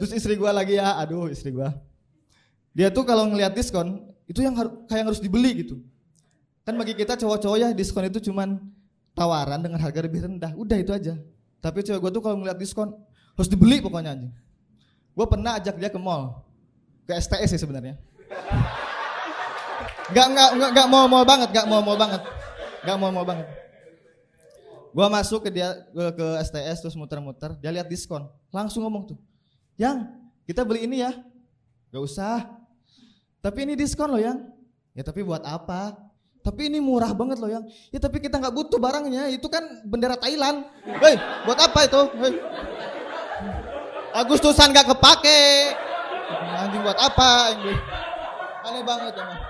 Terus istri gua lagi ya, aduh istri gua. Dia tuh kalau ngelihat diskon, itu yang harus kayak harus dibeli gitu. Kan bagi kita cowok-cowok ya diskon itu cuman tawaran dengan harga lebih rendah. Udah itu aja. Tapi cewek gua tuh kalau ngelihat diskon harus dibeli pokoknya anjing. Gua pernah ajak dia ke mall. Ke STS sih sebenarnya. Gak, gak, gak, gak mau mau banget, gak mau mau banget. Gak mau mau banget. Gua masuk ke dia ke STS terus muter-muter, dia lihat diskon, langsung ngomong tuh, "Yang, kita beli ini ya." Gak usah. Tapi ini diskon loh, Yang. Ya tapi buat apa? Tapi ini murah banget loh, Yang. Ya tapi kita nggak butuh barangnya, itu kan bendera Thailand. Hei, buat apa itu? Hei. Agustusan gak kepake. Anjing buat apa? Aneh banget emang.